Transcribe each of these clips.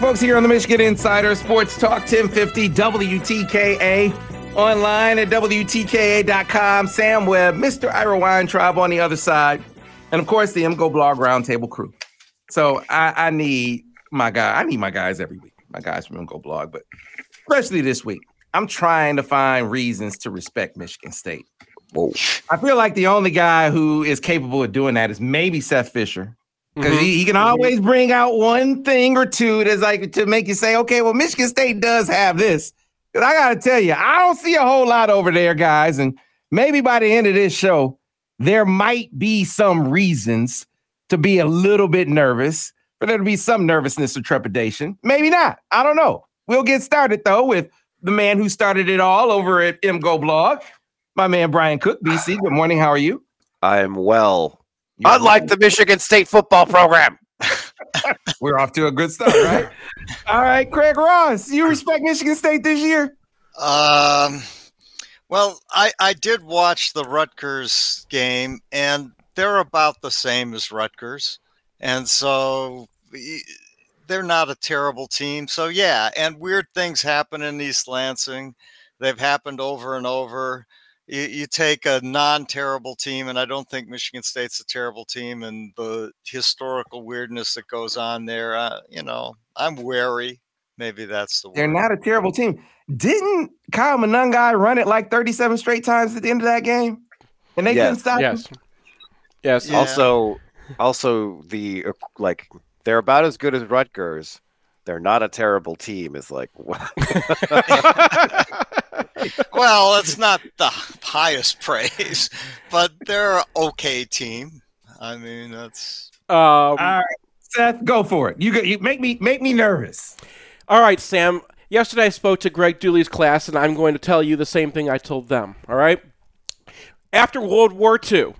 Folks, here on the Michigan Insider Sports Talk 1050 WTKA. Online at WTKA.com. Sam Webb, Mr. Ira Weintraub on the other side. And of course, the MGO Blog Roundtable crew. So I, I need my guy. I need my guys every week. My guys from MGO Blog, but especially this week. I'm trying to find reasons to respect Michigan State. Whoa. I feel like the only guy who is capable of doing that is maybe Seth Fisher. Because he, he can mm-hmm. always bring out one thing or two that's like to make you say, okay, well, Michigan State does have this. Because I got to tell you, I don't see a whole lot over there, guys. And maybe by the end of this show, there might be some reasons to be a little bit nervous, for there to be some nervousness or trepidation. Maybe not. I don't know. We'll get started, though, with the man who started it all over at MGO Blog, my man Brian Cook, BC. Good morning. How are you? I am well. You- Unlike the Michigan State football program. We're off to a good start, right? All right, Craig Ross, you respect Michigan State this year? Um, well, I I did watch the Rutgers game, and they're about the same as Rutgers, and so they're not a terrible team. So yeah, and weird things happen in East Lansing. They've happened over and over. You, you take a non-terrible team, and I don't think Michigan State's a terrible team, and the historical weirdness that goes on there. Uh, you know, I'm wary. Maybe that's the word. They're not a terrible team. Didn't Kyle Monangai run it like 37 straight times at the end of that game? And they Yes, couldn't stop him? Yes. Yes. Yeah. Also, also the uh, like they're about as good as Rutgers. They're not a terrible team. Is like well, it's not the highest praise, but they're an okay team. I mean, that's Um, All right, Seth, go for it. You, go, you make me make me nervous. all right, Sam. Yesterday I spoke to Greg Dooley's class, and I'm going to tell you the same thing I told them. All right. After World War II,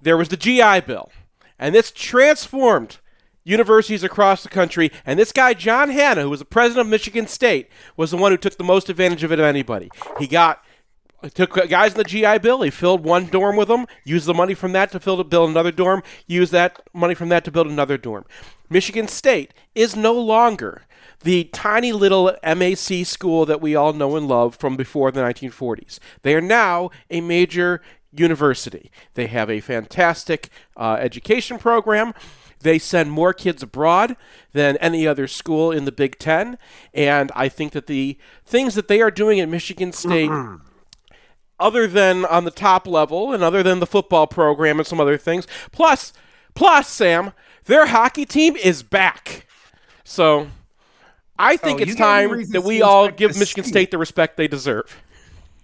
there was the GI Bill, and this transformed universities across the country. And this guy, John Hannah, who was the president of Michigan State, was the one who took the most advantage of it of anybody. He got took guys in the GI Bill. He filled one dorm with them. Used the money from that to fill to build another dorm. Used that money from that to build another dorm. Michigan State is no longer the tiny little MAC school that we all know and love from before the 1940s. They are now a major university. They have a fantastic uh, education program. They send more kids abroad than any other school in the Big Ten. And I think that the things that they are doing at Michigan State other than on the top level and other than the football program and some other things. Plus, plus Sam, their hockey team is back. So I think Oh, it's you gave me time that we all give Michigan. State the respect they deserve.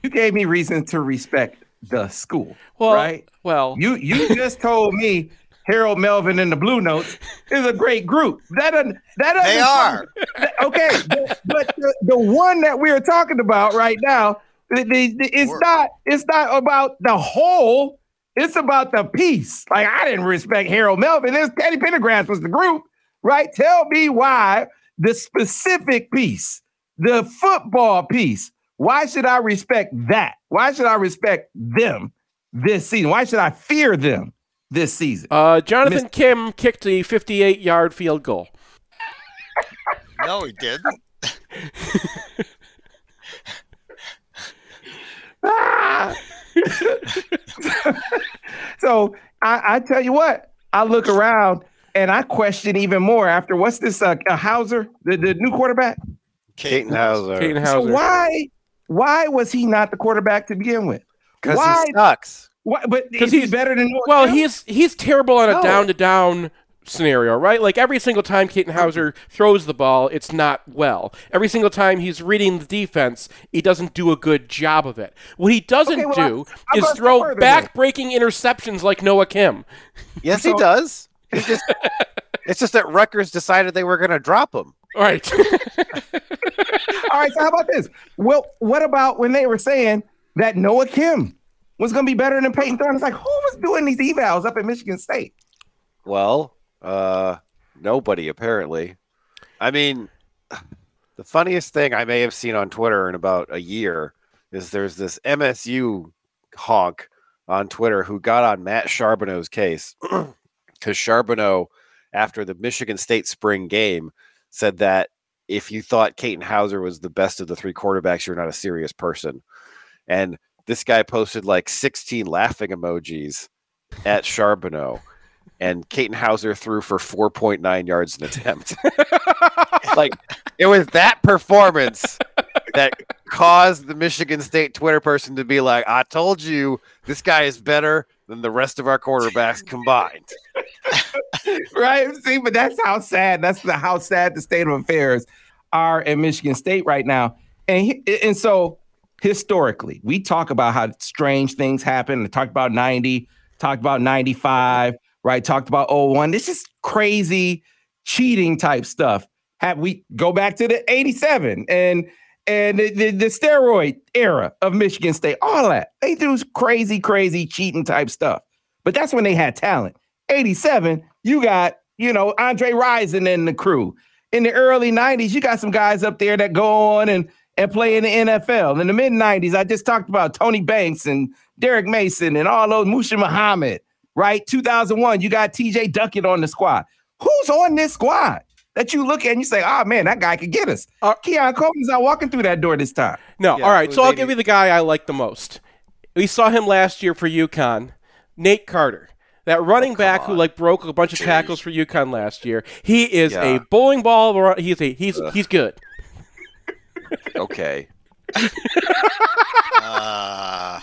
You gave me reason to respect the school, Well, right? well, You you just told me Harold Melvin and the Blue Notes is a great group. That doesn't that doesn't They are. that- okay, but, but the, the one that we are talking about right now, the, the, the- it's Word. not it's not about the whole. It's about the piece. Like I didn't respect Harold Melvin. This Teddy Pendergrass was the group, right? Tell me why the specific piece, the football piece. Why should I respect that? Why should I respect them this season? Why should I fear them this season? uh, Jonathan Kim kicked a 58 yard field goal. no, he didn't. Ah! so I, I tell you what, I look around and I question even more after what's this uh, uh Houser, the, the new quarterback. Katin Houser. Katin So why why was he not the quarterback to begin with? Because Why- he sucks. Why, but 'Cause is he he's- better than Noah Well, Kim? he's he's terrible on a down to down scenario, right? Like every single time Katin Houser throws the ball, it's not well. Every single time he's reading the defense, he doesn't do a good job of it. What he doesn't Okay, well, do I'm is throw further back-breaking interceptions like Noah Kim. Yes, So- he does. He just, it's just that Rutgers decided they were going to drop him. All right. All right, so how about this? Well, what about when they were saying that Noah Kim was going to be better than Payton Thorne? It's like, who was doing these evals up at Michigan State? Well, uh, nobody apparently. I mean, the funniest thing I may have seen on Twitter in about a year is there's this MSU honk on Twitter who got on Matt Charboneau's case because Charboneau, after the Michigan State spring game, said that if you thought Katin Houser was the best of the three quarterbacks, you're not a serious person. And this guy posted like 16 laughing emojis at Charboneau and Katin Houser threw for 4.9 yards an attempt. like it was that performance that caused the Michigan State Twitter person to be like, "I told you this guy is better than the rest of our quarterbacks combined." right? See, but that's how sad. That's the how sad the state of affairs are at Michigan State right now. And he- and so historically, we talk about how strange things happen. We talked about 90, talked about 95, right? Talked about 01. This is crazy cheating type stuff. Have we go back to the 87 and and the, the, the steroid era of Michigan State, all that. They do crazy, crazy cheating type stuff. But that's when they had talent. 87, you got, you know, Andre Rison and the crew. In the early 90s, you got some guys up there that go on and, and play in the NFL. In the mid 90s, I just talked about Tony Banks and Derrick Mason and all those, Muhsin Muhammad, right? 2001, you got TJ Duckett on the squad. Who's on this squad that you look at and you say, oh man, that guy could get us? Uh, Keon Coleman's not walking through that door this time. No, Yeah, all right. So I'll give you the guy I like the most. We saw him last year for UConn, Nate Carter. That running back who like broke a bunch of tackles for UConn last year. He is Yeah. a bowling ball. He's a he's he's good. Okay. Uh,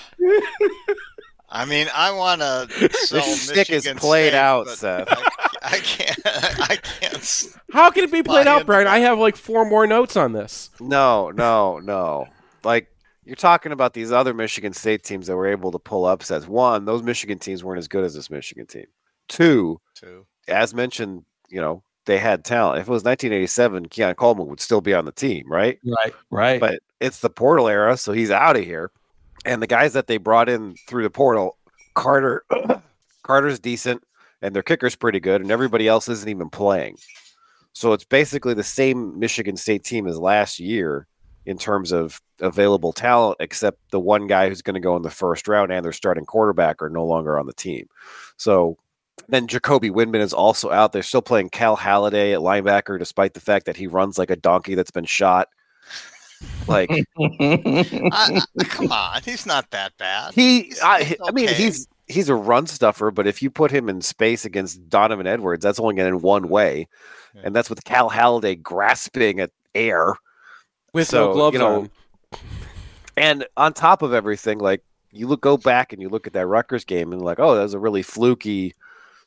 I mean, I want to sell This stick is Michigan played State, out, but Seth. I, I can't. I can't. How can it be played out, in. Brian? I have like four more notes on this. No, no, no. Like you're talking about these other Michigan State teams that were able to pull upsets. One, those Michigan teams weren't as good as this Michigan team. Two, Too. as mentioned, you know, they had talent. If it was 1987, Keon Coleman would still be on the team, right? Right, right. But it's the portal era, so he's out of here. And the guys that they brought in through the portal, Carter, Carter's decent, and their kicker's pretty good, and everybody else isn't even playing. So it's basically the same Michigan State team as last year in terms of available talent, except the one guy who's going to go in the first round and their starting quarterback are no longer on the team. So then Jacoby Windmon is also out. They're still playing Cal Haladay at linebacker, despite the fact that he runs like a donkey that's been shot. Like I, I, come on, he's not that bad. he, I, He's I mean, okay. he's he's a run stuffer, but if you put him in space against Donovan Edwards, that's only going in one way, Yeah. and that's with Cal Haladay grasping at air. With So, no gloves you know, on. And on top of everything, like you look go back and you look at that Rutgers game and like, oh, that was a really fluky,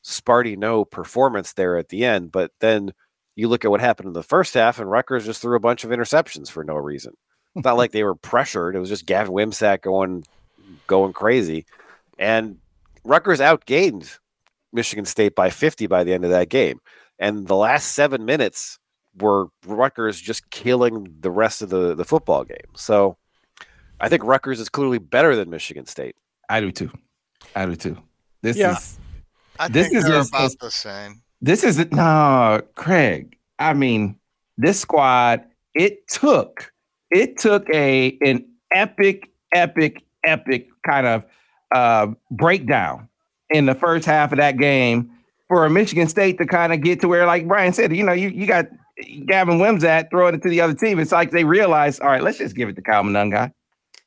Sparty no performance there at the end. But then you look at what happened in the first half, and Rutgers just threw a bunch of interceptions for no reason. It's not like they were pressured; it was just Gavin Wimsatt going going crazy, and Rutgers outgained Michigan State by 50 by the end of that game. And the last seven minutes were Rutgers just killing the rest of the, the football game. So I think Rutgers is clearly better than Michigan State. I do too. I do too. This Yeah. is I this is just- about the same. this is no Craig. I mean, this squad, it took it took a an epic, epic, epic kind of uh breakdown in the first half of that game for Michigan State to kind of get to where, like Brian said, you know, you, you got Gavin Wimsatt throwing it to the other team. It's like they realized, all right, let's just give it to Calvin Dunn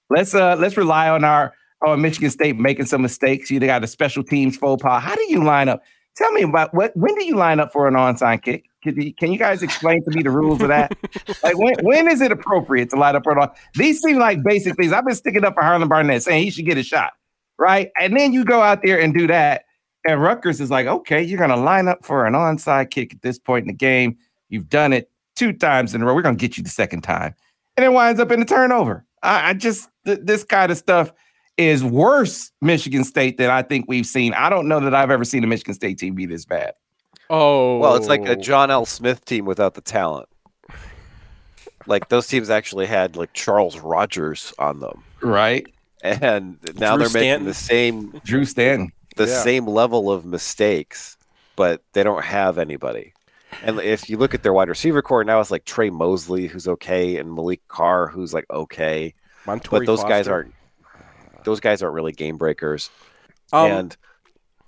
Let's uh let's rely on our Oh, on Michigan State making some mistakes. You got a special teams faux pas. How do you line up? Tell me about what when do you line up for an onside kick? Can you, can you guys explain to me the rules of that? like when when is it appropriate to line up for an on? These seem like basic things. I've been sticking up for Harlan Barnett saying he should get a shot, right? And then you go out there and do that, and Rutgers is like, okay, you're gonna line up for an onside kick at this point in the game. You've done it two times in a row. We're gonna get you the second time, and it winds up in a turnover. I, I just th- this kind of stuff is worse Michigan State than I think we've seen. I don't know that I've ever seen a Michigan State team be this bad. Oh, Well, it's like a oh. John L. Smith team without the talent. Like those teams actually had like Charles Rogers on them, Right. and now Drew they're Stanton. making the same Drew Stanton. the Yeah. same level of mistakes, but they don't have anybody. And if you look at their wide receiver core now, it's like Tre Mosley, who's okay, and Malik Carr, who's like okay, Montour but those guys aren't. Those guys aren't really game breakers. Um, and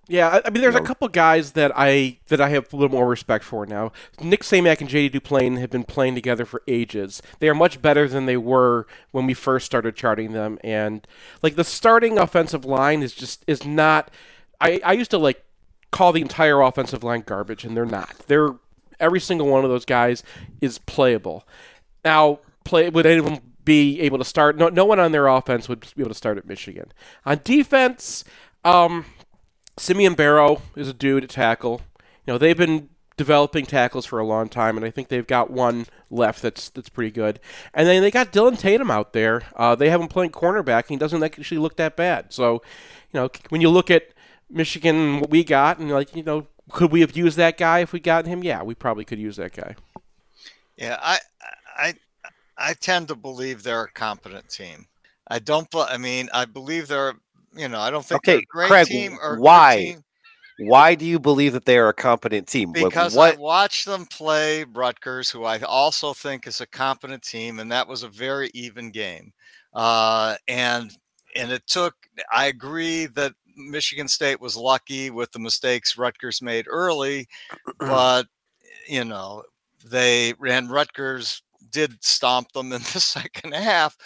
Yeah, I- I mean, there's a know- couple guys that I that I have a little more respect for now. Nick Samac and JD Duplain have been playing together for ages. They are much better than they were when we first started charting them, and like the starting offensive line is just is not. I I used to like call the entire offensive line garbage, and they're not. They're every single one of those guys is playable. Now, play would any of them be able to start? No, no one on their offense would be able to start at Michigan. On defense, um, Simeon Barrow is a dude at tackle. You know, they've been developing tackles for a long time, and I think they've got one left that's that's pretty good. And then they got Dillon Tatum out there. Uh, they have him playing cornerback, and he doesn't actually look that bad. So, you know, when you look at Michigan, what we got, and like, you know, could we have used that guy if we got him? Yeah, we probably could use that guy. Yeah, I, I, I tend to believe they're a competent team. I don't. I mean, I believe they're. You know, I don't think they're Okay, a great Craig, team or why? team why do you believe that they are a competent team? Because what? I watched them play Rutgers, who I also think is a competent team, and that was a very even game. Uh, and and it took. I agree that Michigan State was lucky with the mistakes Rutgers made early, but you know they ran Rutgers did stomp them in the second half,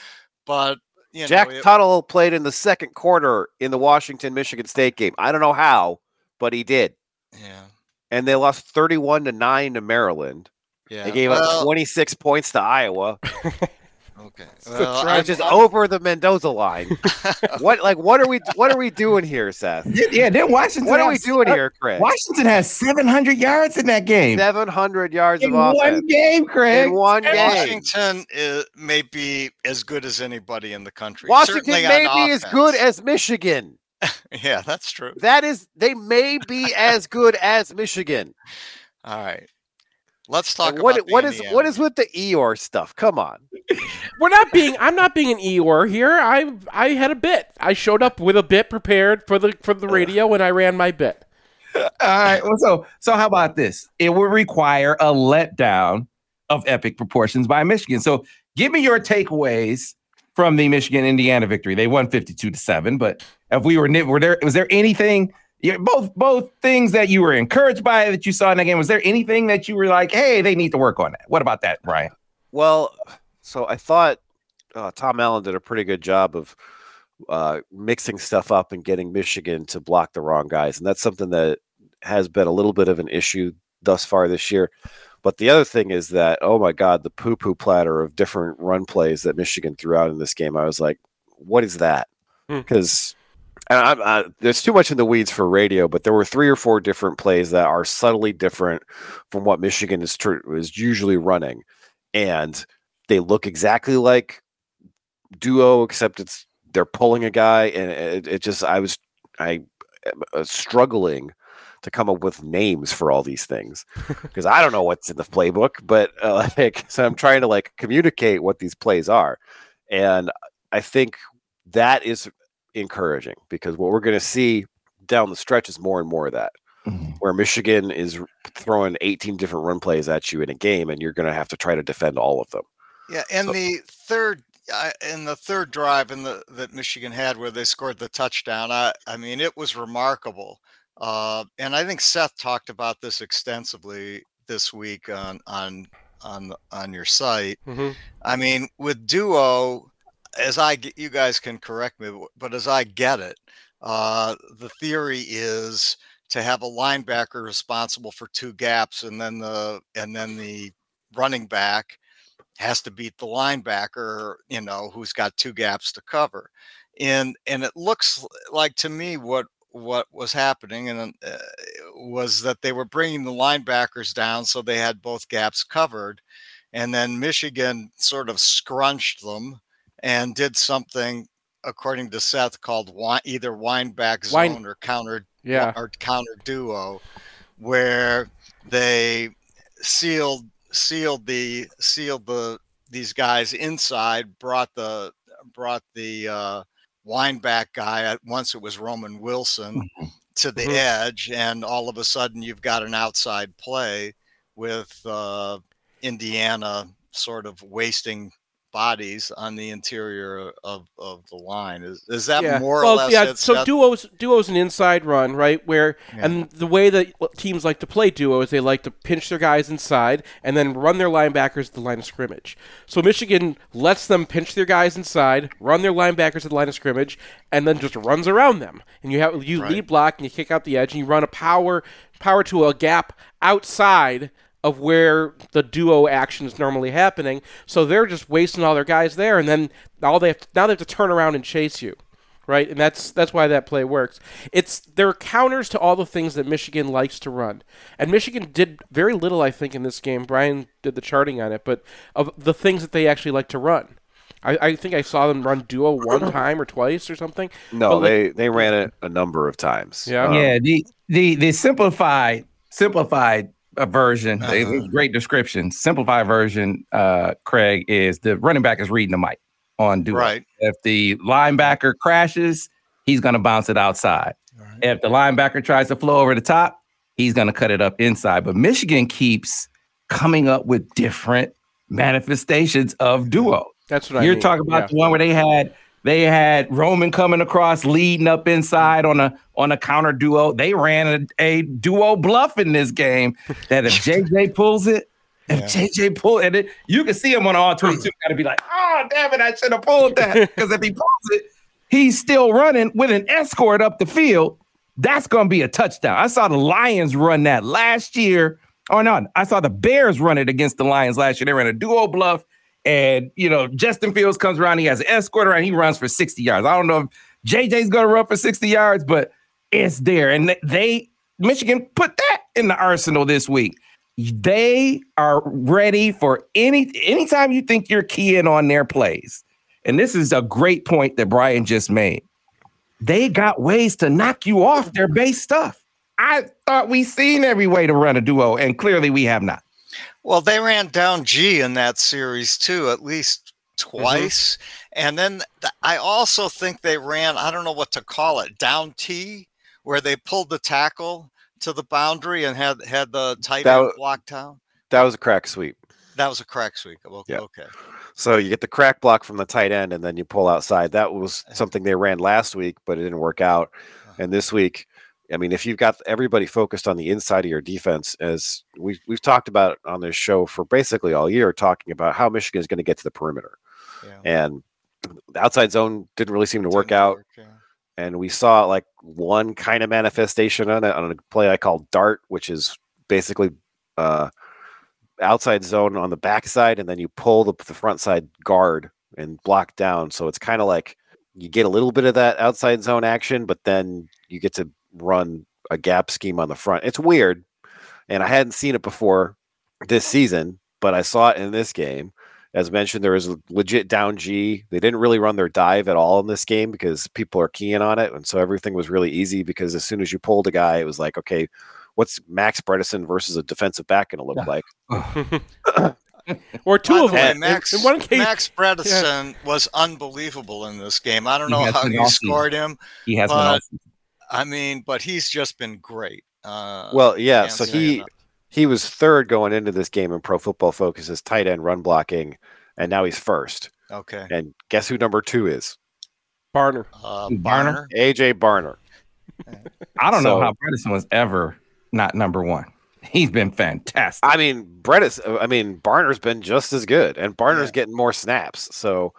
but you know Jack it- Tuttle played in the second quarter in the Washington Michigan State game. I don't know how, but he did. yeah And they lost 31 to 9 to Maryland. yeah They gave up 26 points to Iowa, Okay, That's well, right. I'm- over the Mendoza line. what like what are we what are we doing here, Seth? Yeah, then Washington. What are we doing here, Chris? Washington has 700 yards in that game. 700 yards in of one offense game, Craig. in one game. Washington is, may be as good as anybody in the country. Washington Certainly may on be as good as Michigan. Yeah, that's true. That is, they may be as good as Michigan. All right, let's talk Like, what about the what is Indiana what is with the Eeyore stuff? Come on. We're not being. I'm not being an Eeyore here. I I had a bit. I showed up with a bit prepared for the for the radio, when I ran my bit. All right. Well, so so how about this? It would require a letdown of epic proportions by Michigan. So give me your takeaways from the Michigan Indiana victory. They won 52 to 7, but if we were were there was there anything yeah, both both things that you were encouraged by that you saw in that game? Was there anything that you were like, hey, they need to work on that? What about that, Brian? Well, so I thought uh, Tom Allen did a pretty good job of uh, mixing stuff up and getting Michigan to block the wrong guys, and that's something that has been a little bit of an issue thus far this year. But the other thing is that, oh my God, the poo poo platter of different run plays that Michigan threw out in this game. I was like, what is that? Hmm. Because I'm, I, there's too much in the weeds for radio, but there were three or four different plays that are subtly different from what Michigan is, tr- is usually running. And they look exactly like duo, except it's they're pulling a guy, and it, it just I was I uh, struggling to come up with names for all these things because I don't know what's in the playbook, but uh, like so I'm trying to like communicate what these plays are, and I think that is encouraging because what we're going to see down the stretch is more and more of that where Michigan is throwing 18 different run plays at you in a game, and you're going to have to try to defend all of them. Yeah, and So- the third uh, in the third drive in the that Michigan had where they scored the touchdown, I I mean it was remarkable. Uh, and I think Seth talked about this extensively this week on on on on your site. hmm I mean, with duo, as I get, you guys can correct me, but as I get it, uh, the theory is to have a linebacker responsible for two gaps, and then the and then the running back has to beat the linebacker, you know, who's got two gaps to cover. And and it looks like to me what what was happening and uh, was that they were bringing the linebackers down so they had both gaps covered and then Michigan sort of scrunched them and did something according to Seth called wi- either wind back zone Wind- or counter Yeah. or counter duo where they sealed sealed the sealed the these guys inside brought the brought the uh wind back guy at once it was Roman Wilson to the Mhm. edge and all of a sudden you've got an outside play with uh Indiana sort of wasting bodies on the interior of, of the line is is that yeah. more well, or less yeah. So Seth? duos duos an inside run, right? Where Yeah. and the way that teams like to play duo is they like to pinch their guys inside and then run their linebackers at the line of scrimmage. So Michigan lets them pinch their guys inside, run their linebackers at the line of scrimmage, and then just runs around them. And you have you Right. lead block and you kick out the edge and you run a power power to a gap outside of where the duo action is normally happening. So they're just wasting all their guys there, and then all they have to, now they have to turn around and chase you, right? And that's that's why that play works. It's there are counters to all the things that Michigan likes to run, and Michigan did very little, I think, in this game. Brian did the charting on it, but of the things that they actually like to run. I, I think I saw them run duo one time or twice or something. No, like- they they ran it a number of times. Yeah. Um, yeah, the the the simplified simplified uh, version, a- a Uh-huh. great description. Simplified version, uh, Craig is the running back is reading the mic on duo. right If the linebacker crashes, he's going to bounce it outside. If the linebacker tries to flow over the top, he's going to cut it up inside. But Michigan keeps coming up with different manifestations of duo. That's what I You're mean. talking about Yeah. the one where they had they had Roman coming across, leading up inside on a on a counter duo. They ran a, a duo bluff in this game that if JJ pulls it, if Yeah. JJ pull and it, you can see him on all 22, gotta be like, oh damn it, I should have pulled that. Because if he pulls it, he's still running with an escort up the field. That's gonna be a touchdown. I saw the Lions run that last year. Oh, or not, I saw the Bears run it against the Lions last year. They ran a duo bluff, and you know, Justin Fields comes around, he has an escort around, he runs for 60 yards. I don't know if JJ's gonna run for 60 yards, but it's there. And they- Michigan put that in the arsenal this week. They are ready for any anytime you think you're keying on their plays. And this is a great point that Brian just made. They got ways to knock you off their base stuff. I thought we seen every way to run a duo, and clearly we have not. Well, they ran down G in that series too, at least mm-hmm. twice. And then I also think they ran, I don't know what to call it, down T, where they pulled the tackle to the boundary and had had the tight That end blocked down. That was a crack sweep. That was a crack sweep. Okay. Yeah. okay. So you get the crack block from the tight end, and then you pull outside. That was uh-huh. something they ran last week, but it didn't work out. Uh-huh. And this week, I mean, if you've got everybody focused on the inside of your defense, as we've, we've talked about on this show for basically all year, talking about how Michigan is going to get to the perimeter, Yeah. and the outside zone didn't really seem to work out. yeah. and we saw like one kind of manifestation on it on a play I call dart, which is basically uh, outside zone on the backside, and then you pull the, the front side guard and block down. So it's kind of like you get a little bit of that outside zone action, but then you get to run a gap scheme on the front. It's weird, and I hadn't seen it before this season, but I saw it in this game. As mentioned, there was a legit down G. They didn't really run their dive at all in this game because people are keying on it. And so everything was really easy because as soon as you pulled a guy, it was like, okay, what's Max Bredeson versus a defensive back going to look Yeah. like? or two By of the way, them. Max, in one case, Max Bredeson was unbelievable in this game. I don't know has how been you awesome. scored him. He has been But- awesome. I mean, but he's just been great. Uh, Well, yeah. So he enough. he was third going into this game in Pro Football Focus's tight end run blocking, and now he's first. okay. And guess who number two is? Barner. Uh, Barner? Barner. AJ Barner. I don't know how Bredeson was ever not number one. He's been fantastic. I mean, Brett is. I mean, Barner's been just as good, and Barner's Yeah. getting more snaps. So,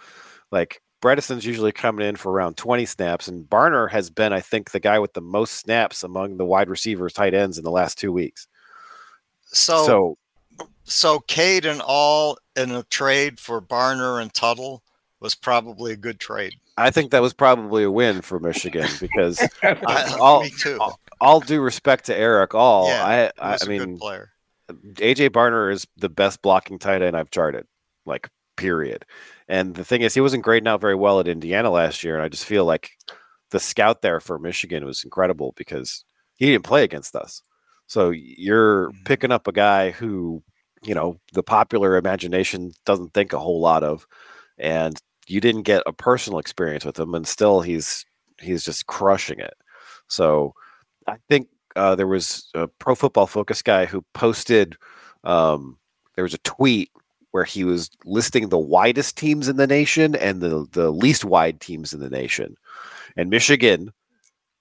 like, Bredeson's usually coming in for around 20 snaps, and Barner has been, I think, the guy with the most snaps among the wide receivers, tight ends in the last two weeks. So, so so Cade and all in a trade for Barner and Tuttle was probably a good trade. I think that was probably a win for Michigan because I, all, me too. all, all due respect to Erick All, Yeah, I, He I, was I a mean, good player. AJ Barner is the best blocking tight end I've charted, like period. And the thing is, he wasn't grading out very well at Indiana last year, and I just feel like the scout there for Michigan was incredible because he didn't play against us. So you're Mhm. picking up a guy who, you know, the popular imagination doesn't think a whole lot of, and you didn't get a personal experience with him, and still he's he's just crushing it. So I think uh, there was a Pro Football Focus guy who posted. Um, there was a tweet where he was listing the widest teams in the nation and the the least wide teams in the nation, and Michigan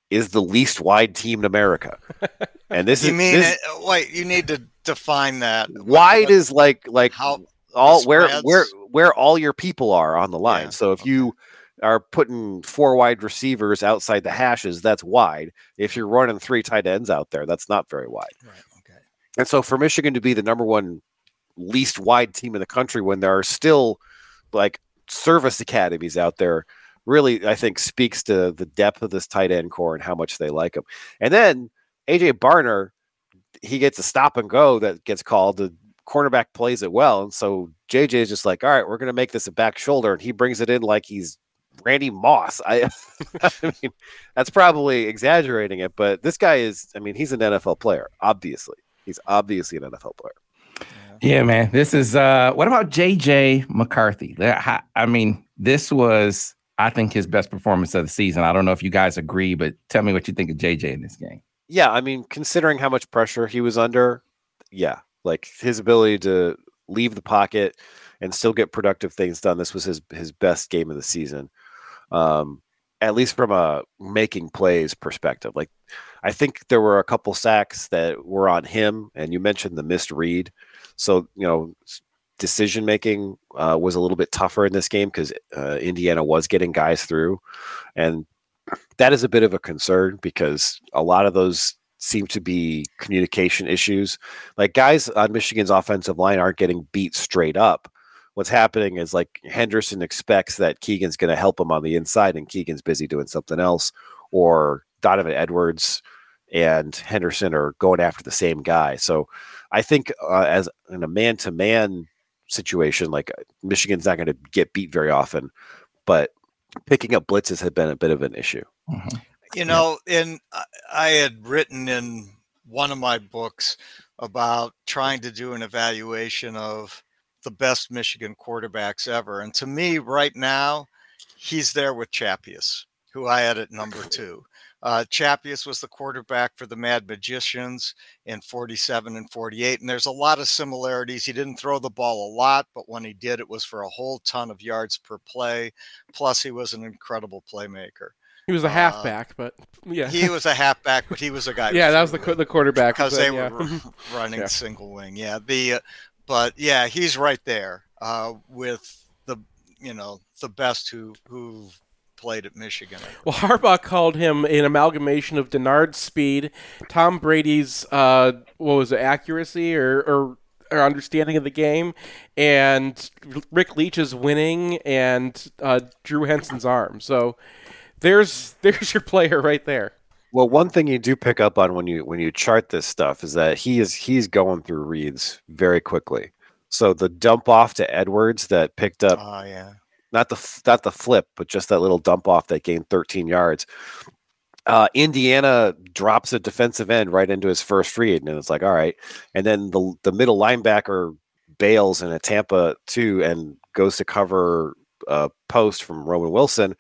is the least wide team in America. And this is You is mean this, it, wait? You need to define that. Wide what- is like like how all where where where all your people are on the line. Yeah, So if okay. you are putting four wide receivers outside the hashes, that's wide. If you're running three tight ends out there, that's not very wide. Right. Okay. And so for Michigan to be the number one least wide team in the country when there are still like service academies out there really I think speaks to the depth of this tight end core and how much they like him. And then AJ Barner, he gets a stop and go that gets called. The cornerback plays it well. And so JJ is just like, all right, we're gonna make this a back shoulder, and he brings it in like he's Randy Moss. I, I mean, that's probably exaggerating it, but this guy is, I mean, he's an NFL player, obviously. He's obviously an NFL player. Yeah, man. This is uh what about JJ McCarthy? I mean, this was I think his best performance of the season. I don't know if you guys agree, but tell me what you think of JJ in this game. Yeah, I mean, considering how much pressure he was under, yeah, like his ability to leave the pocket and still get productive things done. This was his his best game of the season, um, at least from a making plays perspective. Like, I think there were a couple sacks that were on him, and you mentioned the missed read. So you know, decision making uh, was a little bit tougher in this game because uh, Indiana was getting guys through, and that is a bit of a concern because a lot of those seem to be communication issues. Like guys on Michigan's offensive line aren't getting beat straight up. What's happening is like Henderson expects that Keegan's going to help him on the inside, and Keegan's busy doing something else, or Donovan Edwards and Henderson are going after the same guy. So I think uh, as in a man-to-man situation, like uh, Michigan's not going to get beat very often, but picking up blitzes had been a bit of an issue. Mhm. You know, in I- I had written in one of my books about trying to do an evaluation of the best Michigan quarterbacks ever, and to me, right now, he's there with Chappuis, who I had at number two. Uh, Chappuis was the quarterback for the Mad Magicians in 47 and 48, and there's a lot of similarities. He didn't throw the ball a lot, but when he did, it was for a whole ton of yards per play. Plus, he was an incredible playmaker. He was a Uh, halfback, but yeah, He was a halfback, but he was a guy. yeah, that was the the quarterback because they yeah. were running Yeah. single wing. Yeah, the uh, but yeah, he's right there uh, with the you know the best who who played at Michigan. Well, Harbaugh called him an amalgamation of Denard's speed, Tom Brady's uh, what was it, accuracy or, or or understanding of the game, and Rick Leach's winning and uh, Drew Henson's arm. So there's there's your player right there. Well, one thing you do pick up on when you when you chart this stuff is that he is he's going through reads very quickly. So the dump off to Edwards that picked up Oh yeah, not the not the flip, but just that little dump off that gained 13 yards. Uh, Indiana drops a defensive end right into his first read, and it's like, all right. And then the the middle linebacker bails in a Tampa two and goes to cover a post from Roman Wilson,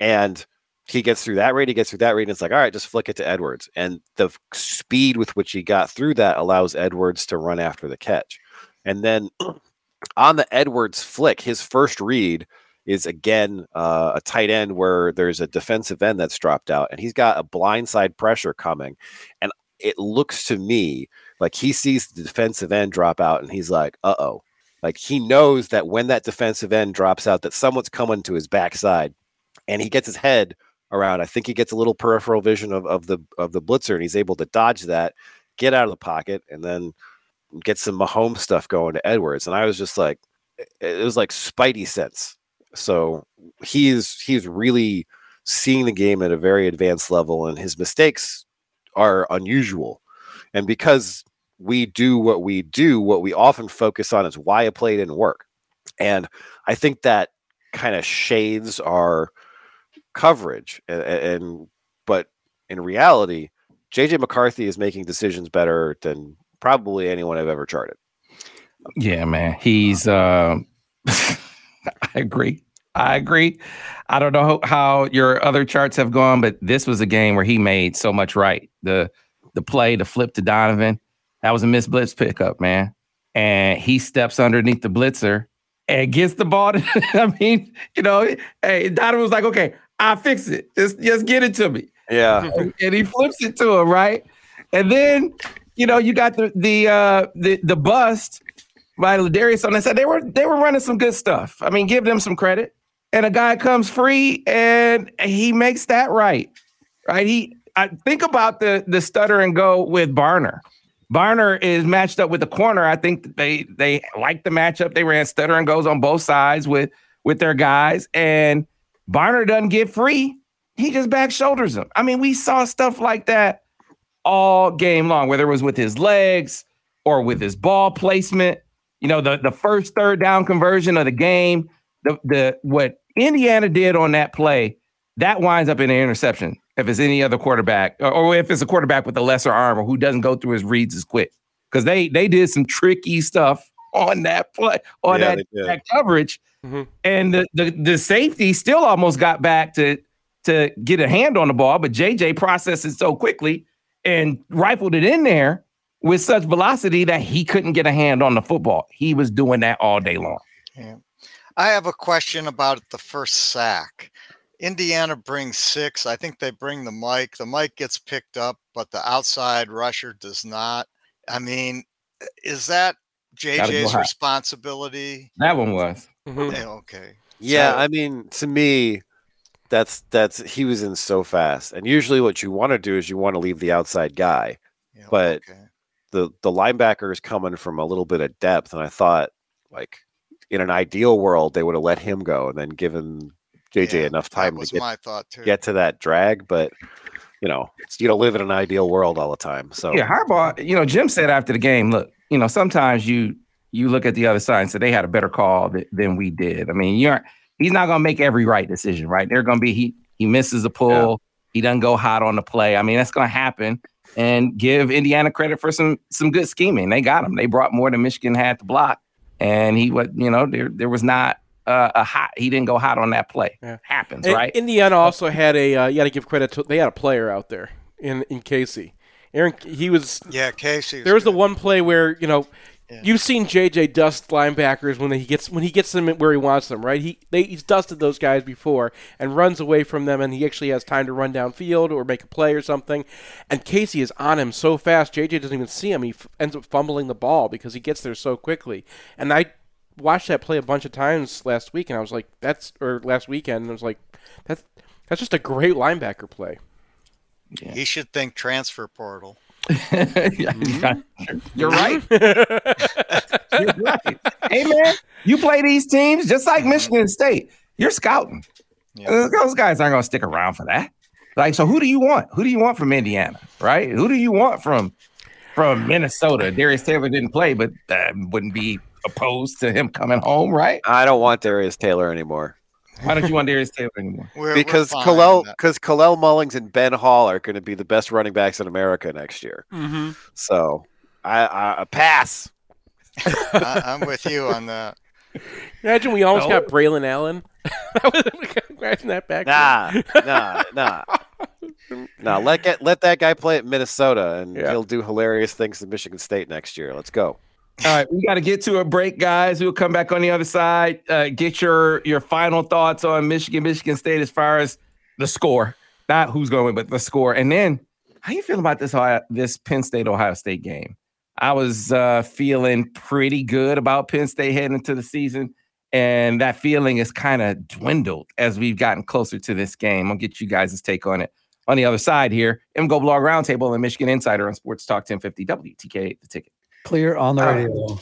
and he gets through that read, he gets through that read, and it's like, all right, just flick it to Edwards. And the speed with which he got through that allows Edwards to run after the catch. And then on the Edwards flick, his first read is again uh, a tight end where there's a defensive end that's dropped out, and he's got a blindside pressure coming, and it looks to me like he sees the defensive end drop out, and he's like, "Uh oh, Like he knows that when that defensive end drops out, that someone's coming to his backside, and he gets his head around. I think he gets a little peripheral vision of, of the of the blitzer, and he's able to dodge that, get out of the pocket, and then get some Mahomes stuff going to Edwards. And I was just like, it was like Spidey sense. So he's he's really seeing the game at a very advanced level, and his mistakes are unusual. And because we do what we do, what we often focus on is why a play didn't work. And I think that kind of shades our coverage. And, and but in reality, JJ McCarthy is making decisions better than probably anyone I've ever charted. Yeah, man. He's uh I agree. I agree. I don't know how your other charts have gone, but this was a game where he made so much right. The the play, the flip to Donovan, that was a miss blitz pickup, man. And he steps underneath the blitzer and gets the ball. To, I mean, you know, hey, Donovan was like, okay, I'll fix it. Just just get it to me. Yeah. and he flips it to him, right? And then, you know, you got the the uh the the bust by Ladarius on. I said they were they were running some good stuff. I mean, give them some credit. And a guy comes free and he makes that right. Right. He I think about the the stutter and go with Barner. Barner is matched up with the corner. I think they they like the matchup. They ran stutter and goes on both sides with with their guys, and Barner doesn't get free. He just back shoulders him. I mean, we saw stuff like that all game long, whether it was with his legs or with his ball placement. You know, the the first third down conversion of the game, the the what Indiana did on that play, that winds up in an interception if it's any other quarterback, or, or if it's a quarterback with a lesser arm or who doesn't go through his reads as quick. Because they they did some tricky stuff on that play, on Yeah, that, that coverage. Mhm. And the, the the safety still almost got back to to get a hand on the ball, but JJ processed it so quickly and rifled it in there with such velocity that he couldn't get a hand on the football. He was doing that all day long. I have a question about the first sack. Indiana brings six. I think they bring the mic. The mic gets picked up, but the outside rusher does not. I mean, is that JJ's high. responsibility? That one was. Mhm. Yeah, okay. Yeah, So- I mean, to me, that's that's he was in so fast. And usually what you want to do is you want to leave the outside guy. Yeah, But- okay. The the linebacker is coming from a little bit of depth, and I thought like in an ideal world they would have let him go and then given JJ Yeah, enough time to get my thought too. get to that drag, but you know, you don't live in an ideal world all the time. So Yeah, Harbaugh, you know, Jim said after the game, look, you know, sometimes you you look at the other side and say they had a better call th- than we did. I mean, you're he's not gonna make every right decision, right? They're gonna be he he misses a pull, he doesn't go hot on the play. I mean, that's gonna happen. And give Indiana credit for some some good scheming. They got him. They brought more than Michigan had to block, and he was, you know, there there was not uh, a hot. He didn't go hot on that play. Yeah. Happens, And right? Indiana also had a. Uh, you got to give credit to. They had a player out there in in Casey. Aaron, he was. Yeah, Casey. There was the one play where you know. Yeah. You've seen JJ dust linebackers when he gets when he gets them where he wants them, right? He they, he's dusted those guys before and runs away from them, and he actually has time to run downfield or make a play or something. And Casey is on him so fast, JJ doesn't even see him. He f- ends up fumbling the ball because he gets there so quickly. And I watched that play a bunch of times last week, and I was like, "That's," or last weekend, and I was like, "That's that's just a great linebacker play." He should think transfer portal. Yeah, You're right. You're right. Hey man, you play these teams just like Michigan State. You're scouting. Yeah. Uh, Those guys aren't gonna stick around for that. Like, so who do you want? Who do you want from Indiana? Right? Who do you want from from Minnesota? Darius Taylor didn't play, but that wouldn't be opposed to him coming home, right? I don't want Darius Taylor anymore Why don't you want Darius Taylor anymore? We're, we're because fine Kalel because Kalel Mullings and Ben Hall are going to be the best running backs in America next year. Mm-hmm. So I, I, I pass. I, I'm with you on that. Imagine we almost No. got Braylon Allen. Imagine that back. Nah, nah, nah. Nah, let get let that guy play at Minnesota, and Yeah. he'll do hilarious things at Michigan State next year. Let's go. All right, we got to get to a break, guys. We'll come back on the other side. Uh, get your your final thoughts on Michigan, Michigan State as far as the score, not who's going, but the score. And then, how you feel about this Ohio, this Penn State Ohio State game? I was uh, feeling pretty good about Penn State heading into the season. And that feeling is kind of dwindled as we've gotten closer to this game. I'll get you guys' take on it. On the other side here, MGO Blog Roundtable and Michigan Insider on Sports Talk 1050 WTK, the ticket. Clear on the Uh, radio.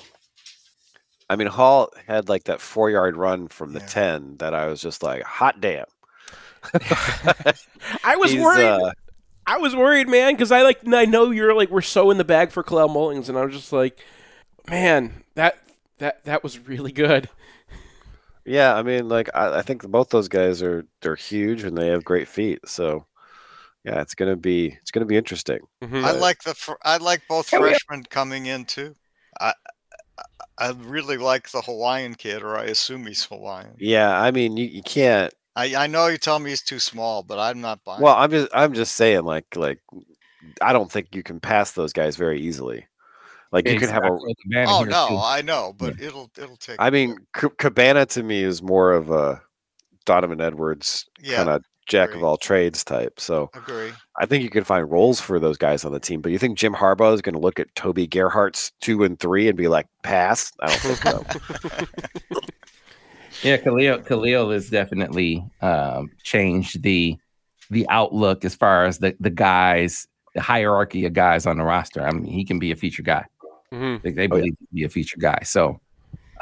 I mean, Hall had like that four yard run from the Yeah. 10 that I was just like, hot damn. I was He's, worried. uh, I was worried, man, because I like I know you're like we're so in the bag for Kalel Mullings, and I was just like, man, that that that was really good. yeah, I mean, like, I, I think both those guys are they're huge and they have great feet. So, yeah, it's gonna be it's gonna be interesting. Mhm. I like the fr- I like both Yeah, we- freshmen coming in too. I I- I really like the Hawaiian kid, or I assume he's Hawaiian. Yeah, I mean, you, you can't. I, I know you tell me he's too small, but I'm not buying. Well. I'm just I'm just saying, like, like, I don't think you can pass those guys very easily. Like, you can have a. oh no, I know, but it'll it'll take. I mean, C- Cabana to me is more of a Donovan Edwards Yeah, kind of jack of all trades type. So agree. I think you can find roles for those guys on the team. But you think Jim Harbaugh is going to look at Toby Gerhardt's two and three and be like, pass? I don't think so. Yeah, Kalel Kalel has definitely um, changed the the outlook as far as the the guys, the hierarchy of guys on the roster. I mean, he can be a feature guy. Mhm. They, they Oh, yeah. believe he can be a feature guy. So,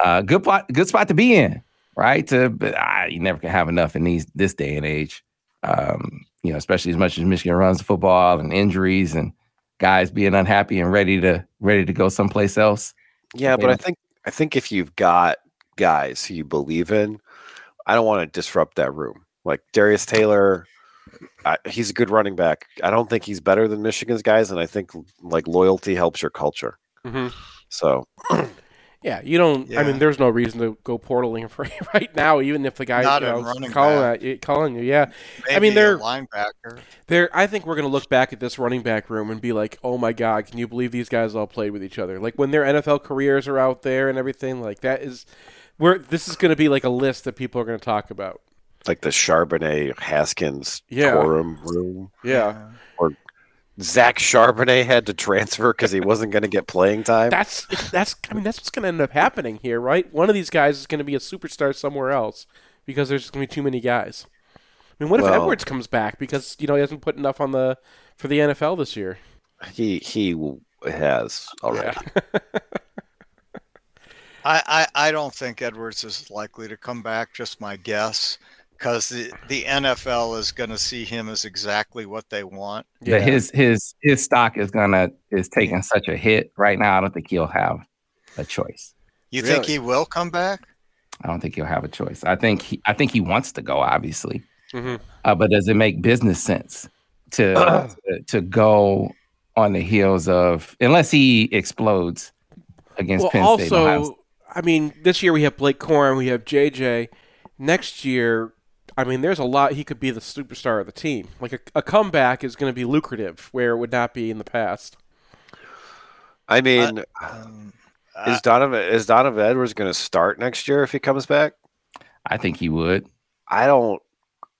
uh, good spot, good spot to be in, right? To but you never can have enough in these this day and age. Um, you know, especially as much as Michigan runs football and injuries and guys being unhappy and ready to ready to go someplace else. yeah, but I think I think if you've got guys who you believe in, I don't want to disrupt that room. Like Darius Taylor, I, he's a good running back. I don't think he's better than Michigan's guys, and I think like loyalty helps your culture. Mhm. So Yeah, you don't. I mean, there's no reason to go portaling for right now, even if the guy Not you know, running calling back. at you, calling you. Yeah, Maybe I mean, they're- linebacker. there. I think we're gonna look back at this running back room and be like, oh my god, can you believe these guys all played with each other? Like when their NFL careers are out there and everything, like that is where this is gonna be like a list that people are gonna talk about. like the Charbonnet Haskins Yeah. Corum room. Yeah, Zach Charbonnet had to transfer because he wasn't going to get playing time. that's that's. I mean, that's what's gonna end up happening here, right? One of these guys is gonna be a superstar somewhere else because there's gonna be too many guys. I mean, what if Well- Edwards comes back because you know he hasn't put enough on the for the NFL this year? he he has already. Yeah. I, I, I don't think Edwards is likely to come back. Just my guess, because the, the NFL is going to see him as exactly what they want. that his his his stock is gonna is taking such a hit right now. I don't think he'll have a choice. You think he will come back? I don't think he'll have a choice. I think he I think he wants to go, obviously, Mhm. uh, but does it make business sense to, to to go on the heels of unless he explodes against Well, Penn State? and Ohio State? also, I mean, this year we have Blake Corum, we have JJ. Next year, I mean, there's a lot. He could be the superstar of the team. Like a, a comeback is going to be lucrative, where it would not be in the past. I mean, Um, is Donovan is Donovan Edwards going to start next year if he comes back? I think he would. I don't.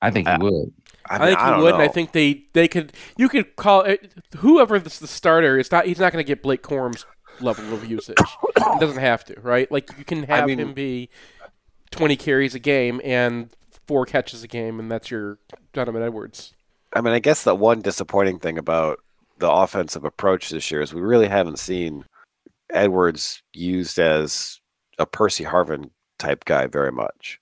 I think he Uh, would. I, I, think he don't would, and I think they they could. You could call it whoever the, the starter. It's not. He's not going to get Blake Corum's level of usage. he doesn't have to, right? Like you can have mean- him be twenty carries a game and four catches a game, and that's your Donovan Edwards. I mean, I guess the one disappointing thing about the offensive approach this year is we really haven't seen Edwards used as a Percy Harvin type guy very much.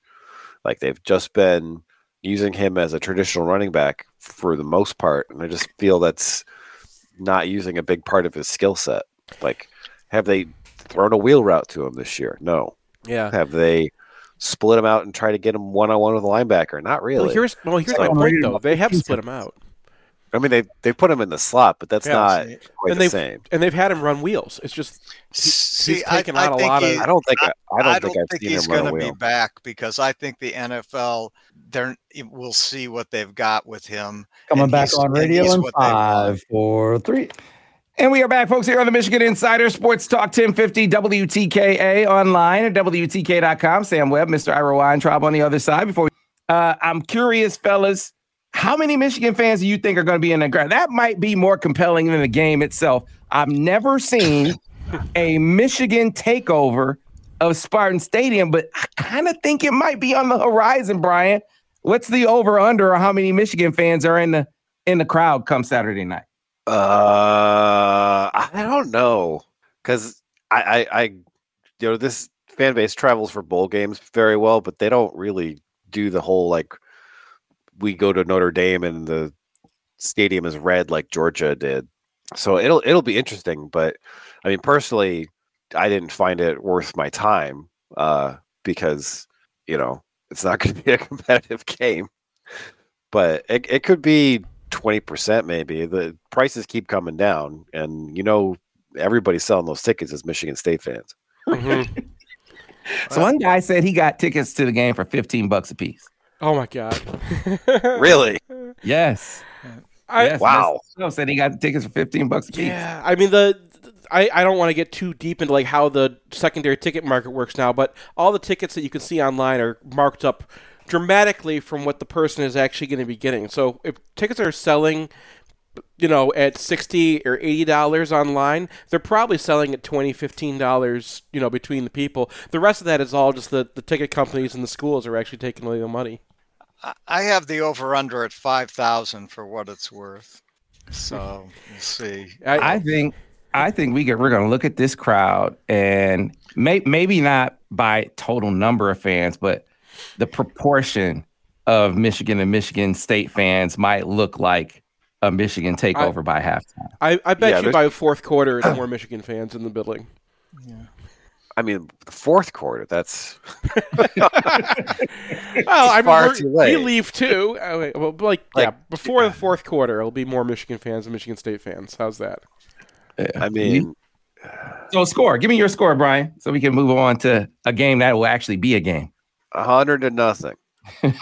Like they've just been using him as a traditional running back for the most part, and I just feel that's not using a big part of his skill set. Like, have they thrown a wheel route to him this year? No. Yeah. Have they split him out and try to get him one on one with a linebacker? Not really. Well, here's well, here's So my point though. They have split him out, I mean, they they put him in the slot, but that's Yeah. not see, quite and the they've same. and they've had him run wheels. It's just see, he's I, taken I out a think lot of- I don't think I, I don't I think don't I've think seen he's going to be back because I think the NFL they're will see what they've got with him. Coming back on radio in what they want. five, four, three. And we are back, folks, here on the Michigan Insider Sports Talk 1050 WTKA online at WTK.com. Sam Webb, Mr. Ira Weintraub on the other side. Before we, uh, I'm curious, fellas, how many Michigan fans do you think are going to be in the ground? That might be more compelling than the game itself. I've never seen a Michigan takeover of Spartan Stadium, but I kind of think it might be on the horizon, Brian. What's the over under or how many Michigan fans are in the in the crowd come Saturday night? Uh, I don't know because I, I, I, you know, this fan base travels for bowl games very well, but they don't really do the whole like we go to Notre Dame and the stadium is red like Georgia did. So it'll it'll be interesting, but I mean personally, I didn't find it worth my time uh, because you know it's not going to be a competitive game. But it, it could be twenty percent maybe. The prices keep coming down, and you know everybody's selling those tickets as Michigan State fans. Mhm. So one guy said he got tickets to the game for 15 bucks a piece. Oh my god. Really? Yes. I, yes Wow. No, said he got the tickets for 15 bucks a piece. Yeah, I mean the. I, I don't want to get too deep into like how the secondary ticket market works now, but all the tickets that you can see online are marked up dramatically from what the person is actually going to be getting. So if tickets are selling, you know, at sixty or eighty dollars online, they're probably selling at 20 15 dollars, you know, between the people. The rest of that is all just the, the ticket companies and the schools are actually taking away the money. I- I have the over under at 5,000 for what it's worth. So we'll see. I think I think we get, we're going to look at this crowd and may, maybe not by total number of fans, but the proportion of Michigan and Michigan State fans might look like a Michigan takeover by halftime. I, I bet Yeah, you by fourth quarter, it's more Michigan fans in the building. Yeah. I mean, the fourth quarter. That's Well, I mean, far we're- too late. we leave too. Uh, well, like, yeah, Like, before the fourth quarter, it'll be more Michigan fans than Michigan State fans. How's that? I mean, So score, give me your score, Brian, so we can move on to a game that will actually be a game. A hundred to nothing. you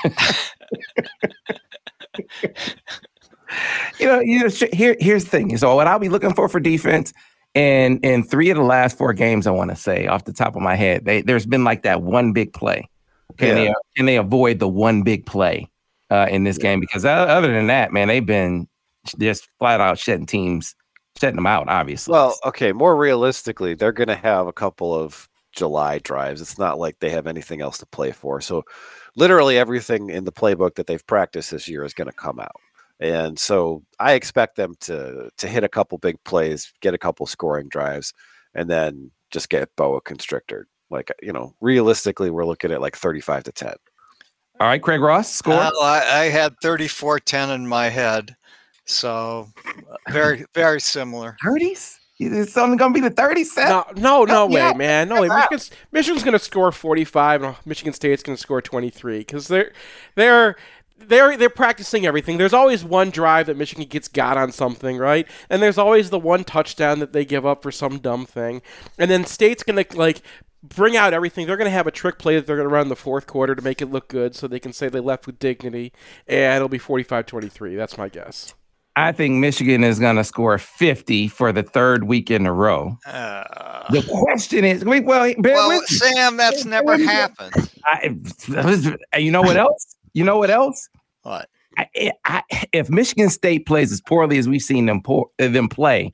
know, you know, here, here's the thing. So what I'll be looking for for defense, and in three of the last four games, I want to say off the top of my head, they, there's been like that one big play. Can they can they avoid the one big play uh, in this game? Because other than that, man, they've been just flat out shutting teams, shutting them out. Obviously. Well, okay. More realistically, they're going to have a couple of July drives. It's not like they have anything else to play for. So, literally everything in the playbook that they've practiced this year is going to come out. And so, I expect them to to hit a couple big plays, get a couple scoring drives, and then just get boa constricted. Like you know, realistically, we're looking at like thirty-five to ten. all right, Craig Ross, score. Well, I, I had 34 10 in my head. So uh, very, very similar. Thirties? It's only gonna be the thirty-seven. No, no, no way, out. man. No way. Michigan's, Michigan's going to score 45, and Michigan State's going to score 23 because they're they're they're they're practicing everything. There's always one drive that Michigan gets got on something, right? And there's always the one touchdown that they give up for some dumb thing. And then State's going to like bring out everything. They're going to have a trick play that they're going to run in the fourth quarter to make it look good so they can say they left with dignity. And it'll be 45-23. That's my guess. I think Michigan is gonna score fifty for the third week in a row. Uh, The question is, wait, well, well. Sam, that's never happened. I, you know what else? You know what else? What? I, I, if Michigan State plays as poorly as we've seen them poor, them play,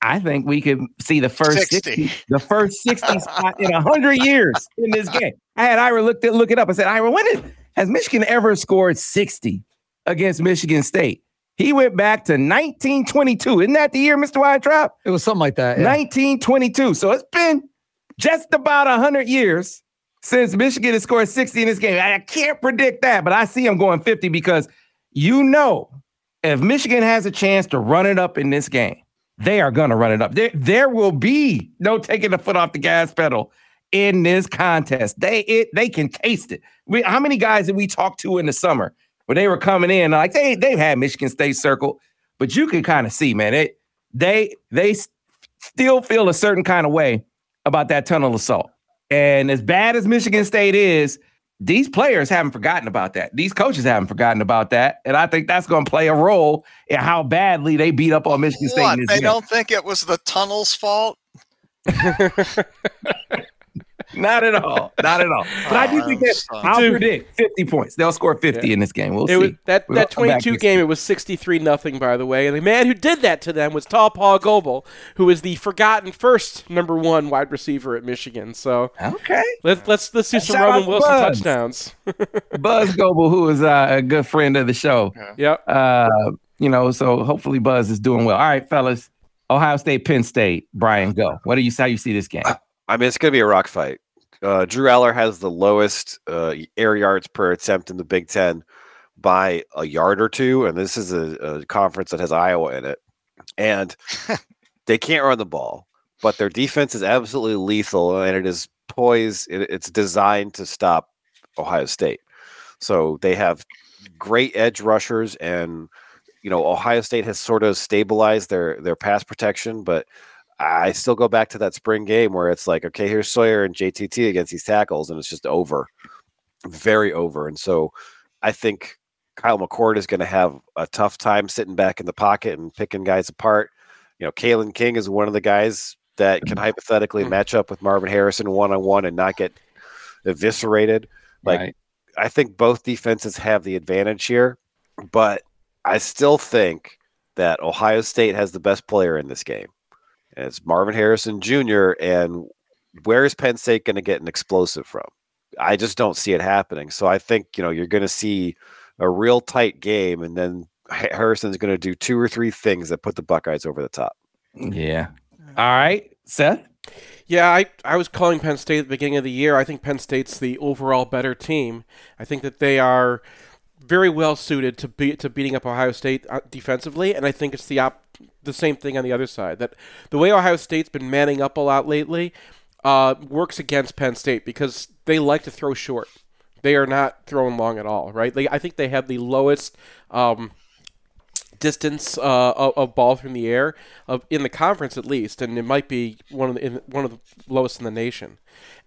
I think we could see the first 60. 60, the first sixty spot in hundred years in this game. I had Ira look it look it up. I said, Ira, when did, has Michigan ever scored sixty against Michigan State? He went back to 1922. Isn't that the year, Mr. Weintraub? It was something like that. yeah. 1922. So it's been just about 100 years since Michigan has scored 60 in this game. I can't predict that, but I see them going 50 because you know if Michigan has a chance to run it up in this game, they are going to run it up. There, there will be no taking the foot off the gas pedal in this contest. They it they can taste it. We, how many guys did we talk to in the summer when they were coming in? Like they they've had Michigan State circle, but you can kind of see, man, it they they still feel a certain kind of way about that tunnel assault. And as bad as Michigan State is, these players haven't forgotten about that. These coaches haven't forgotten about that. And I think that's going to play a role in how badly they beat up on Michigan State. What? in this They game. don't think it was the tunnel's fault? Not at all. Not at all. But I do Oh, think I'm that sorry. I'll Dude. predict 50 points. They'll score 50 in this game. We'll It see. was, that We'll that 22 game, it was 63 nothing, by the way. And the man who did that to them was Tall Paul Goebel, who is the forgotten first number one wide receiver at Michigan. So Okay. let's let's let's do some Shout Roman Wilson Buzz. touchdowns. Buzz Goebel, who is uh, a good friend of the show. Yep. Uh, you know, so hopefully Buzz is doing well. All right, fellas. Ohio State, Penn State. Brian, go. What do you how you see this game? I mean, it's going to be a rock fight. Uh, Drew Allar has the lowest uh, air yards per attempt in the Big Ten by a yard or two, and this is a, a conference that has Iowa in it, and they can't run the ball, but their defense is absolutely lethal, and it is poised. It, it's designed to stop Ohio State. So they have great edge rushers, and you know Ohio State has sort of stabilized their their pass protection, but I still go back to that spring game where it's like, okay, here's Sawyer and JTT against these tackles, and it's just over, very over. And so I think Kyle McCord is going to have a tough time sitting back in the pocket and picking guys apart. You know, Kalen King is one of the guys that can hypothetically Mhm. match up with Marvin Harrison one on one and not get eviscerated. Like, Right. I think both defenses have the advantage here, but I still think that Ohio State has the best player in this game. And it's Marvin Harrison Jr. And where is Penn State going to get an explosive from? I just don't see it happening. So I think, you know, you're going to see a real tight game, and then Harrison's going to do two or three things that put the Buckeyes over the top. Yeah. All right, Seth. Yeah, I, I was calling Penn State at the beginning of the year. I think Penn State's the overall better team. I think that they are very well suited to be to beating up Ohio State uh, defensively, and I think it's the op- the same thing on the other side. That the way Ohio State's been manning up a lot lately uh, works against Penn State because they like to throw short. They are not throwing long at all, right? They, I think they have the lowest um, distance uh, of, of ball from the air of in the conference at least, and it might be one of the in, one of the lowest in the nation.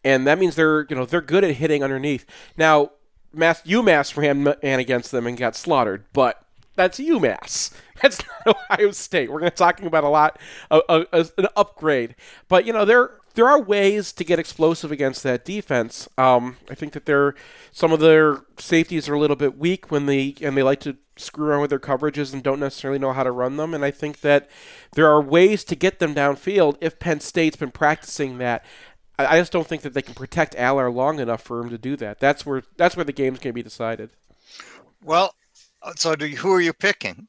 And that means they're you know they're good at hitting underneath. Now, Mass UMass ran against them and got slaughtered, but that's UMass. That's not Ohio State. We're going to talking about a lot of- of an upgrade, but you know there there are ways to get explosive against that defense. Um, I think that they're some of their safeties are a little bit weak when they and they like to screw around with their coverages and don't necessarily know how to run them. And I think that there are ways to get them downfield if Penn State's been practicing that. I I just don't think that they can protect Allar long enough for him to do that. That's where that's where the game's going to be decided. Well, so do you, who are you picking?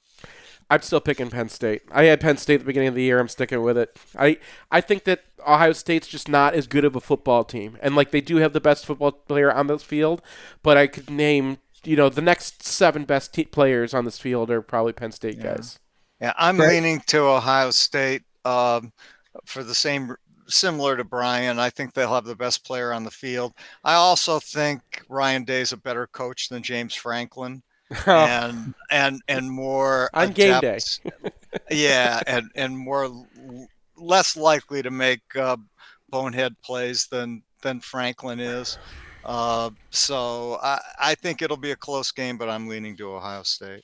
I'm still picking Penn State. I had Penn State at the beginning of the year. I'm sticking with it. I I think that Ohio State's just not as good of a football team, and like they do have the best football player on this field, but I could name you know the next seven best te- players on this field are probably Penn State guys. Yeah, I'm Right. leaning to Ohio State um, for the same, similar to Brian. I think they'll have the best player on the field. I also think Ryan Day's a better coach than James Franklin, and and and more On game day. yeah, and and more l- less likely to make uh, bonehead plays than than Franklin is. Uh, so I, I think it'll be a close game, but I'm leaning to Ohio State.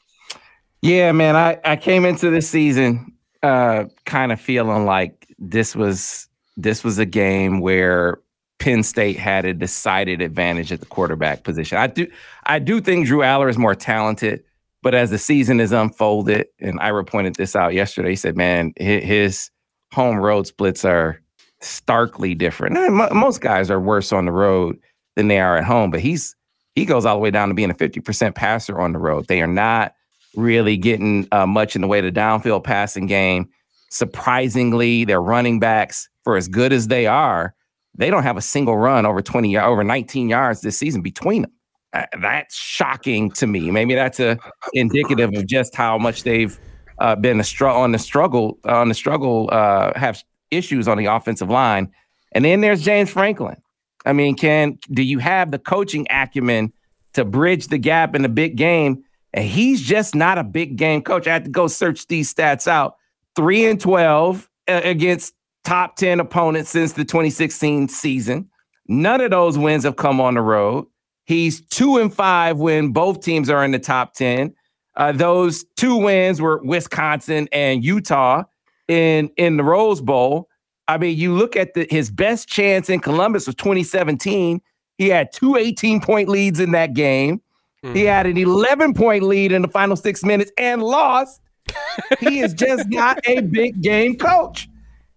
Yeah, man. I, I came into this season uh kind of feeling like this was this was a game where Penn State had a decided advantage at the quarterback position. I do I do think Drew Allar is more talented, but as the season is unfolded, and Ira pointed this out yesterday, he said, "Man, his home road splits are starkly different. Most guys are worse on the road than they are at home, but he's he goes all the way down to being a 50% passer on the road. They are not really getting uh, much in the way of the downfield passing game. Surprisingly, their running backs, for as good as they are, they don't have a single run over 20 over 19 yards this season between them. Uh, that's shocking to me. Maybe that's a indicative of just how much they've uh, been a str- on the struggle on the struggle uh, have issues on the offensive line. And then there's James Franklin. I mean, can do you have the coaching acumen to bridge the gap in the big game? And he's just not a big game coach. I had to go search these stats out. Three and 12 uh, against top 10 opponents since the 2016 season. None of those wins have come on the road. He's two and five when both teams are in the top 10. Uh, those two wins were Wisconsin and Utah in, in the Rose Bowl. I mean, you look at the, his best chance in Columbus was 2017. He had two 18 point leads in that game. Mm-hmm. He had an 11 point lead in the final six minutes and lost. he is just not a big game coach.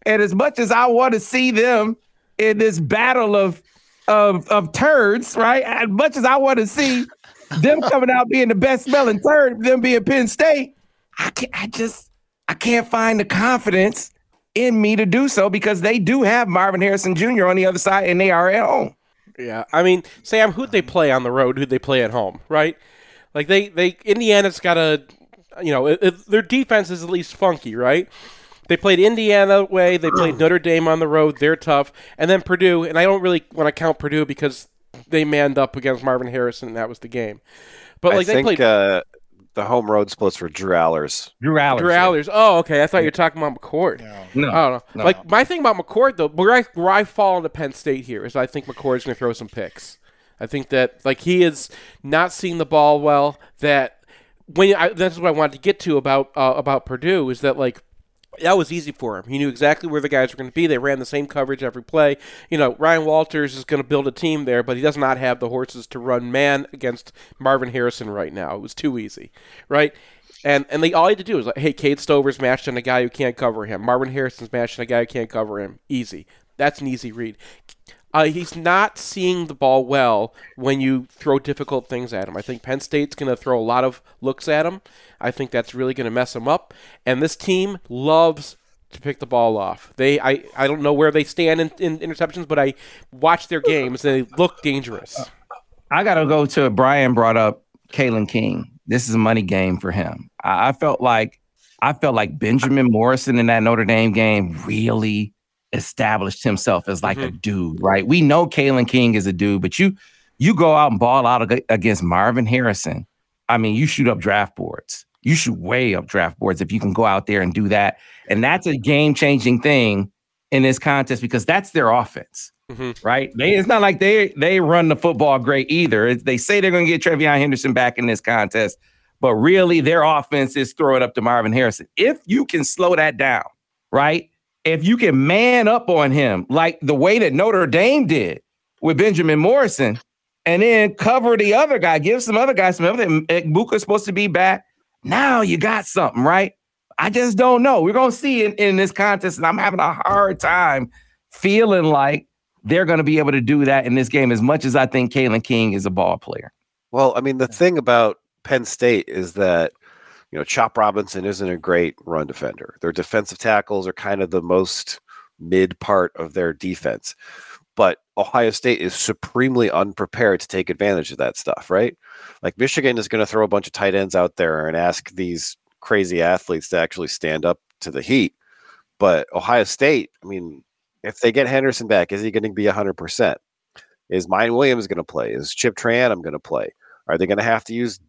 And as much as I want to see them in this battle of of of turds, right? As much as I want to see them coming out being the best smelling turd, them being Penn State, I can I just I can't find the confidence in me to do so because they do have Marvin Harrison Jr. on the other side and they are at home. Yeah, I mean, Sam, who'd they play on the road? Who'd they play at home? Right? Like they, they Indiana's got a, you know, it, it, their defense is at least funky, right? They played Indiana way. They played Notre Dame on the road. They're tough, and then Purdue. And I don't really want to count Purdue because they manned up against Marvin Harrison, and that was the game. But like I they think played uh, the home road splits were Drew Allar's. Drew Allar's. Drew Allar's. Oh, okay. I thought you were talking about McCord. No. I don't know. no. Like my thing about McCord though, where I where I fall into Penn State here is I think McCord's going to throw some picks. I think that like he is not seeing the ball well. That when I, that's what I wanted to get to about uh, about Purdue is that like that was easy for him. He knew exactly where the guys were going to be. They ran the same coverage every play. You know, Ryan Walters is going to build a team there, but he does not have the horses to run man against Marvin Harrison right now. It was too easy, right? And and they all he had to do was like, hey, Cade Stover's matched on a guy who can't cover him. Marvin Harrison's matched on a guy who can't cover him. Easy. That's an easy read. Uh, he's not seeing the ball well when you throw difficult things at him. I think Penn State's going to throw a lot of looks at him. I think that's really going to mess him up. And this team loves to pick the ball off. They, I, I don't know where they stand in, in interceptions, but I watch their games they look dangerous. I got to go to Brian brought up Kalen King. This is a money game for him. I, I felt like I felt like Benjamin Morrison in that Notre Dame game really established himself as like a dude, right? We know Kalen King is a dude, but you you go out and ball out against Marvin Harrison. I mean, you shoot up draft boards. You shoot way up draft boards if you can go out there and do that. And that's a game changing thing in this contest because that's their offense Mhm. right? They it's not like they they run the football great either. They say they're going to get TreVeyon Henderson back in this contest, but really their offense is throw it up to Marvin Harrison. If you can slow that down, right? If you can man up on him like the way that Notre Dame did with Benjamin Morrison, and then cover the other guy, give some other guys some other. Buka's supposed to be back. Now you got something, right? I just don't know. We're gonna see in, in this contest, and I'm having a hard time feeling like they're to be able to do that in this game as much as I think Kalen King is a ball player. Well, I mean, the thing about Penn State is that you know Chop Robinson isn't a great run defender. Their defensive tackles are kind of the most mid part of their defense. But Ohio State is supremely unprepared to take advantage of that stuff, right? Like Michigan is going to throw a bunch of tight ends out there and ask these crazy athletes to actually stand up to the heat. But Ohio State, I mean, if they get Henderson back, is he going to be 100%? Is Miyan Williams going to play? Is Chip Trayanum going to play? Are they going to have to use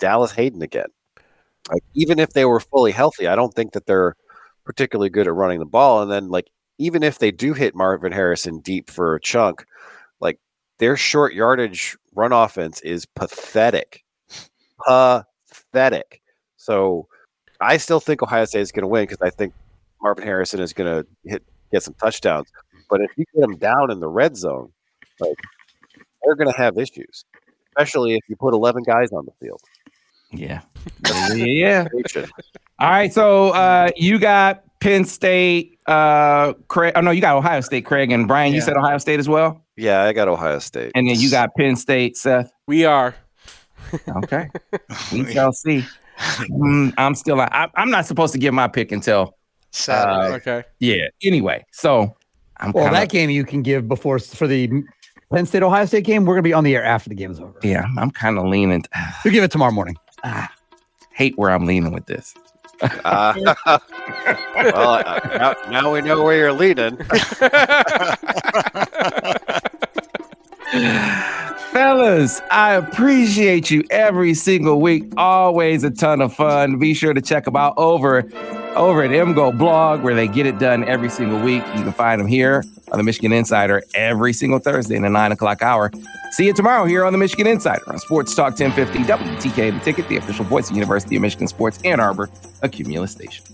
Dallas Hayden again? Like, even if they were fully healthy, I don't think that they're particularly good at running the ball. And then, like, even if they do hit Marvin Harrison deep for a chunk, like their short yardage run offense is pathetic. Pathetic. So I still think Ohio State is going to win because I think Marvin Harrison is going to hit get some touchdowns. But if you get them down in the red zone, like they're going to have issues, especially if you put 11 guys on the field. Yeah. yeah. All right. So uh, you got Penn State, uh, Craig. Oh, no, you got Ohio State, Craig. And Brian, you said Ohio State as well. Yeah, I got Ohio State. And then you got Penn State, Seth. We are. Okay. we shall see. Mm, I'm still, I, I'm not supposed to give my pick until, Saturday. Okay. yeah. Anyway, so I'm Well, kind that of, game you can give before for the Penn State Ohio State game. We're gonna be on the air after the game is over. yeah, I'm kind of leaning, We give it tomorrow morning. Hate where I'm leaning with this. Uh, well, uh, now, now we know where you're leading. Fellas, I appreciate you every single week. Always a ton of fun. Be sure to check them out over over at MGoBlog where they get it done every single week. You can find them here on the Michigan Insider every single Thursday in the nine o'clock hour. See you tomorrow here on the Michigan Insider on Sports Talk 1050 WTK, the ticket, the official voice of University of Michigan Sports Ann Arbor, a Cumulus station.